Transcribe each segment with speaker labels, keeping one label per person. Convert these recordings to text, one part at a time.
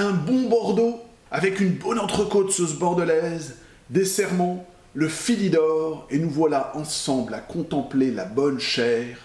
Speaker 1: un bon Bordeaux avec une bonne entrecôte sauce bordelaise, des serments, le d'or, et nous voilà ensemble à contempler la bonne chair,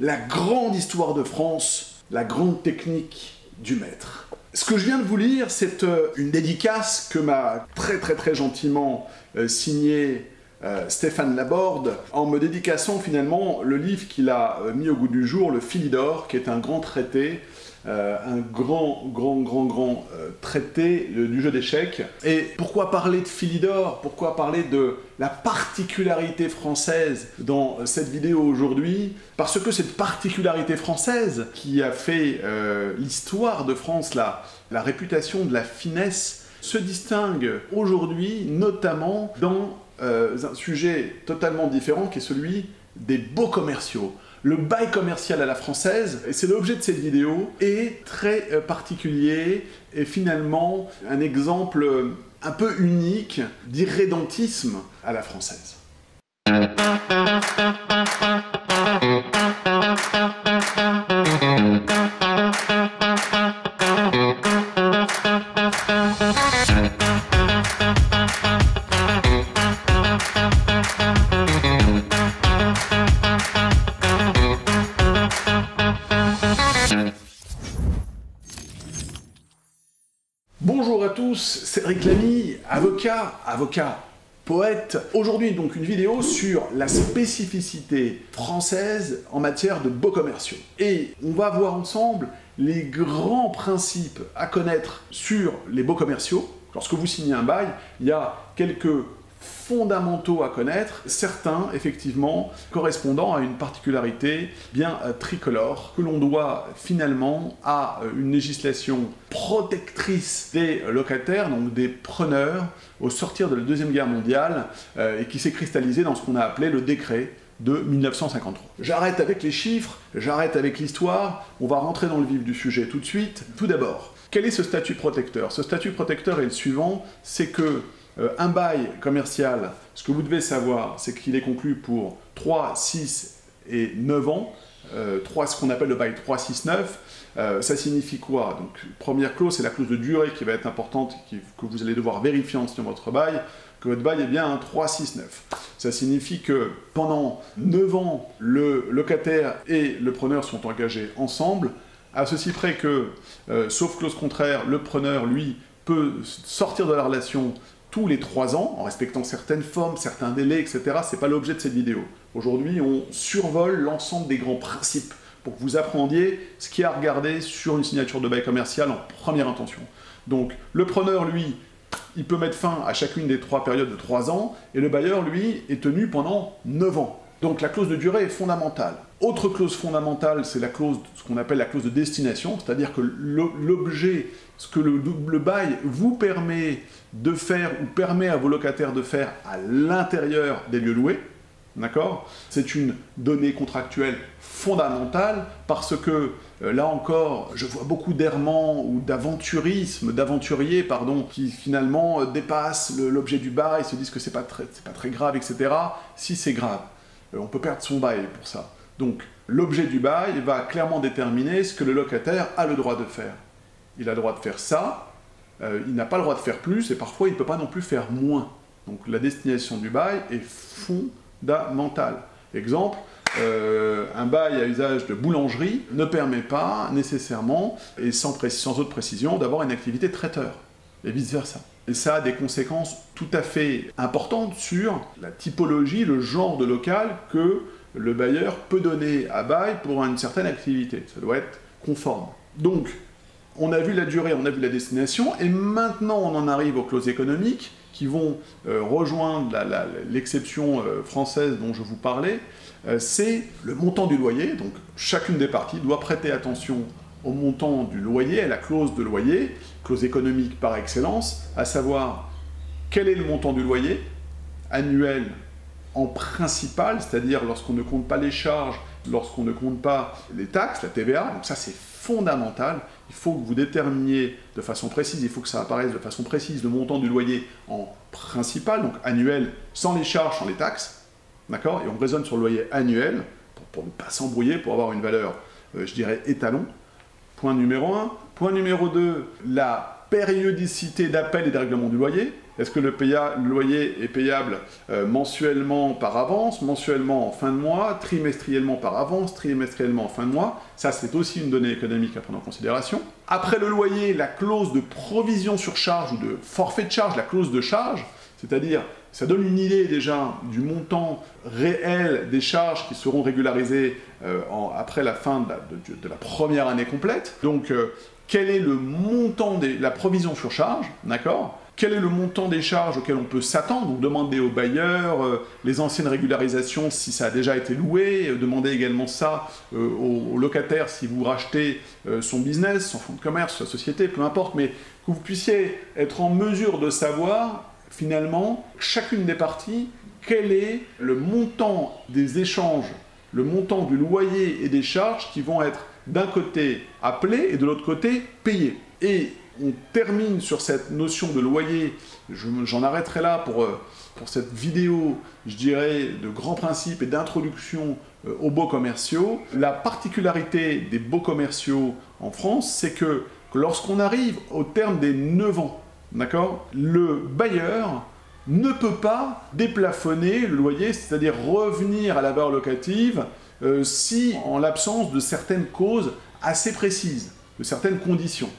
Speaker 1: la grande histoire de France, la grande technique du maître. Ce que je viens de vous lire, c'est euh, une dédicace que m'a très très très gentiment euh, signé euh, Stéphane Laborde en me dédicaçant finalement le livre qu'il a mis au goût du jour, le Philidor, qui est un grand traité euh, un grand, grand, grand, grand euh, traité du jeu d'échecs. Et pourquoi parler de Philidor Pourquoi parler de la particularité française dans cette vidéo aujourd'hui? Parce que cette particularité française qui a fait euh, l'histoire de France, la, la réputation de la finesse, se distingue aujourd'hui notamment dans un sujet totalement différent qui est celui des beaux commerciaux le bail commercial à la française, et c'est l'objet de cette vidéo, est très euh, particulier. Et finalement un exemple euh, un peu unique d'irrédentisme à la française. Cédric Lamy, avocat, avocat poète. Aujourd'hui donc une vidéo sur la spécificité française en matière de beaux commerciaux. Et on va voir ensemble les grands principes à connaître sur les beaux commerciaux. Lorsque vous signez un bail, il y a quelques fondamentaux à connaître, certains effectivement correspondant à une particularité bien euh, tricolore que l'on doit finalement à euh, une législation protectrice des locataires, donc des preneurs, au sortir de la Deuxième Guerre mondiale euh, et qui s'est cristallisé dans ce qu'on a appelé le décret de 1953. J'arrête avec les chiffres, j'arrête avec l'histoire, on va rentrer dans le vif du sujet tout de suite. Tout d'abord, quel est ce statut protecteur? Ce statut protecteur est le suivant, c'est que euh, un bail commercial, ce que vous devez savoir, c'est qu'il est conclu pour 3, 6 et 9 ans. 3, euh, ce qu'on appelle le bail 3, 6, 9. ça signifie quoi? Donc, première clause, c'est la clause de durée qui va être importante, que vous allez devoir vérifier en signant votre bail, que votre bail est bien un 3, 6, 9. Ça signifie que pendant 9 ans, le locataire et le preneur sont engagés ensemble, à ceci près que, euh, sauf clause contraire, le preneur, lui, peut sortir de la relation tous les trois ans, en respectant certaines formes, certains délais, etc. C'est pas l'objet de cette vidéo. Aujourd'hui, on survole l'ensemble des grands principes pour que vous apprendiez ce qu'il y a à regarder sur une signature de bail commercial en première intention. Donc, le preneur, lui, il peut mettre fin à chacune des trois périodes de trois ans, et le bailleur, lui, est tenu pendant neuf ans. Donc la clause de durée est fondamentale. Autre clause fondamentale, c'est la clause, ce qu'on appelle la clause de destination, c'est-à-dire que l'objet, ce que le, le, bail vous permet de faire ou permet à vos locataires de faire à l'intérieur des lieux loués, d'accord? C'est une donnée contractuelle fondamentale parce que euh, là encore, je vois beaucoup d'errements ou d'aventurisme, d'aventuriers, pardon, qui finalement euh, dépassent l'objet du bail, se disent que c'est pas très, pas très grave, etc. Si c'est grave, on peut perdre son bail pour ça. Donc l'objet du bail va clairement déterminer ce que le locataire a le droit de faire. Il a le droit de faire ça, euh, il n'a pas le droit de faire plus, et parfois il ne peut pas non plus faire moins. Donc la destination du bail est fondamentale. Exemple, euh, un bail à usage de boulangerie ne permet pas nécessairement, et sans, sans autre précision, d'avoir une activité traiteur, et vice-versa. Et ça a des conséquences tout à fait importantes sur la typologie, le genre de local que le bailleur peut donner à bail pour une certaine activité. Ça doit être conforme. Donc, on a vu la durée, on a vu la destination, et maintenant on en arrive aux clauses économiques qui vont euh, rejoindre l'exception euh, française dont je vous parlais. Euh, c'est le montant du loyer. Donc, chacune des parties doit prêter attention au montant du loyer, à la clause de loyer, clause économique par excellence, à savoir quel est le montant du loyer annuel en principal, c'est-à-dire lorsqu'on ne compte pas les charges, lorsqu'on ne compte pas les taxes, la TVA, donc ça c'est fondamental, il faut que vous déterminiez de façon précise, il faut que ça apparaisse de façon précise le montant du loyer en principal, donc annuel, sans les charges, sans les taxes, d'accord? Et on raisonne sur le loyer annuel, pour, ne pas s'embrouiller, pour avoir une valeur, euh, je dirais, étalon, Point numéro 1. Point numéro 2, la périodicité d'appel et de règlement du loyer. Est-ce que le, loyer est payable euh, mensuellement par avance, mensuellement en fin de mois, trimestriellement par avance, trimestriellement en fin de mois? Ça, c'est aussi une donnée économique à prendre en considération. Après le loyer, la clause de provision sur charge ou de forfait de charge, la clause de charge, c'est-à-dire ça donne une idée déjà du montant réel des charges qui seront régularisées euh, après la fin de la, première année complète. Donc, euh, quel est le montant de la provision sur charge, d'accord? Quel est le montant des charges auxquelles on peut s'attendre? Donc demander aux bailleurs euh, les anciennes régularisations si ça a déjà été loué, euh, demander également ça euh, aux, locataires si vous rachetez son business, son fonds de commerce, sa société, peu importe, mais que vous puissiez être en mesure de savoir finalement chacune des parties quel est le montant des échanges, le montant du loyer et des charges qui vont être d'un côté appelés et de l'autre côté payés. Et on termine sur cette notion de loyer. J'en arrêterai là pour, euh, pour cette vidéo, je dirais, de grands principes et d'introduction euh, aux beaux commerciaux. La particularité des beaux commerciaux en France, c'est que, lorsqu'on arrive au terme des 9 ans, d'accord, le bailleur ne peut pas déplafonner le loyer, c'est-à-dire revenir à la valeur locative, euh, si en l'absence de certaines causes assez précises, de certaines conditions.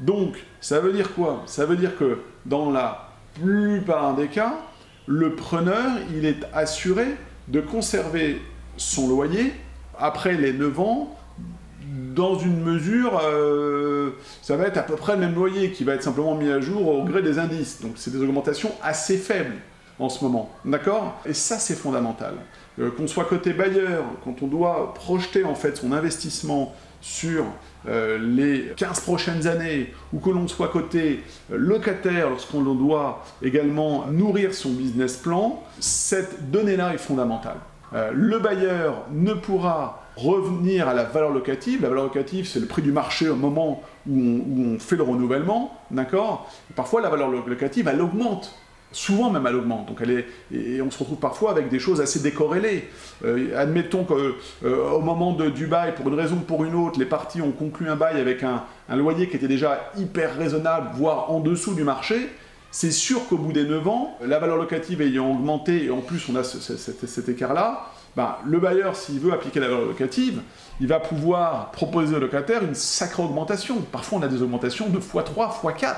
Speaker 1: Donc, ça veut dire quoi? Ça veut dire que dans la plupart des cas, le preneur, il est assuré de conserver son loyer après les 9 ans dans une mesure, euh, ça va être à peu près le même loyer qui va être simplement mis à jour au gré des indices. Donc c'est des augmentations assez faibles en ce moment. D'accord? Et ça, c'est fondamental. Euh, qu'on soit côté bailleur, quand on doit projeter en fait son investissement sur euh, les 15 prochaines années, ou que l'on soit côté locataire lorsqu'on doit également nourrir son business plan, cette donnée-là est fondamentale. Le bailleur ne pourra revenir à la valeur locative. La valeur locative, c'est le prix du marché au moment où on, fait le renouvellement, d'accord? Parfois, la valeur locative, elle augmente Souvent même elle augmente, donc et on se retrouve parfois avec des choses assez décorrélées. Euh, admettons qu'au euh, moment du bail, pour une raison ou pour une autre, les parties ont conclu un bail avec un, loyer qui était déjà hyper raisonnable, voire en dessous du marché, c'est sûr qu'au bout des 9 ans, la valeur locative ayant augmenté, et en plus on a cet écart-là, ben, le bailleur, s'il veut appliquer la valeur locative, il va pouvoir proposer au locataire une sacrée augmentation. Parfois on a des augmentations de x3, x4.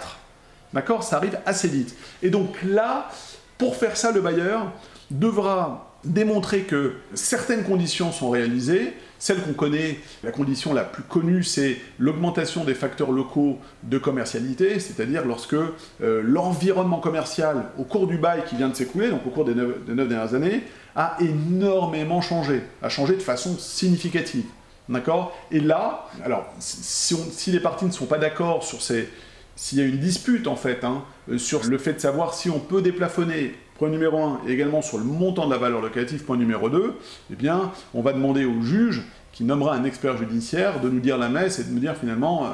Speaker 1: D'accord? Ça arrive assez vite. Et donc là, pour faire ça, le bailleur devra démontrer que certaines conditions sont réalisées. Celle qu'on connaît, la condition la plus connue, c'est l'augmentation des facteurs locaux de commercialité, c'est-à-dire lorsque euh, l'environnement commercial au cours du bail qui vient de s'écouler, donc au cours des neuf, dernières années, a énormément changé, a changé de façon significative. D'accord? Et là, alors, si, les parties ne sont pas d'accord sur ces, s'il y a une dispute en fait hein, euh, sur le fait de savoir si on peut déplafonner, point numéro 1, et également sur le montant de la valeur locative, point numéro 2, eh bien, on va demander au juge, qui nommera un expert judiciaire, de nous dire la messe et de nous dire finalement euh,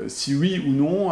Speaker 1: euh, si oui ou non,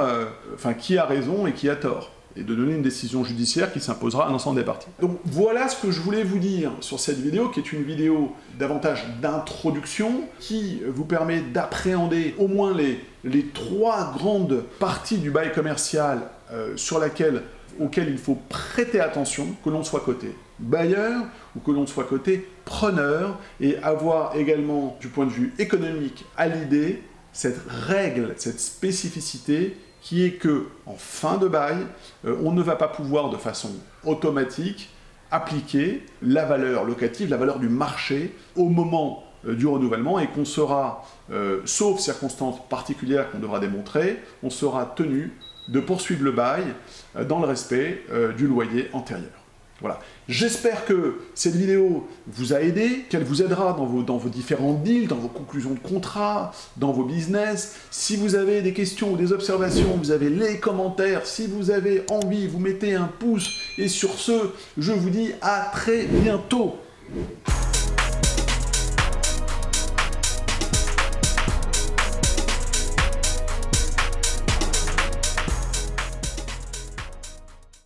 Speaker 1: enfin, qui a raison et qui a tort et de donner une décision judiciaire qui s'imposera à l'ensemble des parties. Donc voilà ce que je voulais vous dire sur cette vidéo, qui est une vidéo davantage d'introduction, qui vous permet d'appréhender au moins les, les trois grandes parties du bail commercial euh, sur laquelle, auxquelles il faut prêter attention, que l'on soit côté bailleur ou que l'on soit côté preneur, et avoir également du point de vue économique à l'idée cette règle, cette spécificité qui est que en fin de bail, euh, on ne va pas pouvoir de façon automatique appliquer la valeur locative, la valeur du marché au moment euh, du renouvellement et qu'on sera, euh, sauf circonstances particulières qu'on devra démontrer, on sera tenu de poursuivre le bail dans le respect du loyer antérieur. Voilà. J'espère que cette vidéo vous a aidé, qu'elle vous aidera dans vos, dans différents deals, dans vos conclusions de contrats, dans vos business. Si vous avez des questions ou des observations, vous avez les commentaires. Si vous avez envie, vous mettez un pouce. Et sur ce, je vous dis à très bientôt.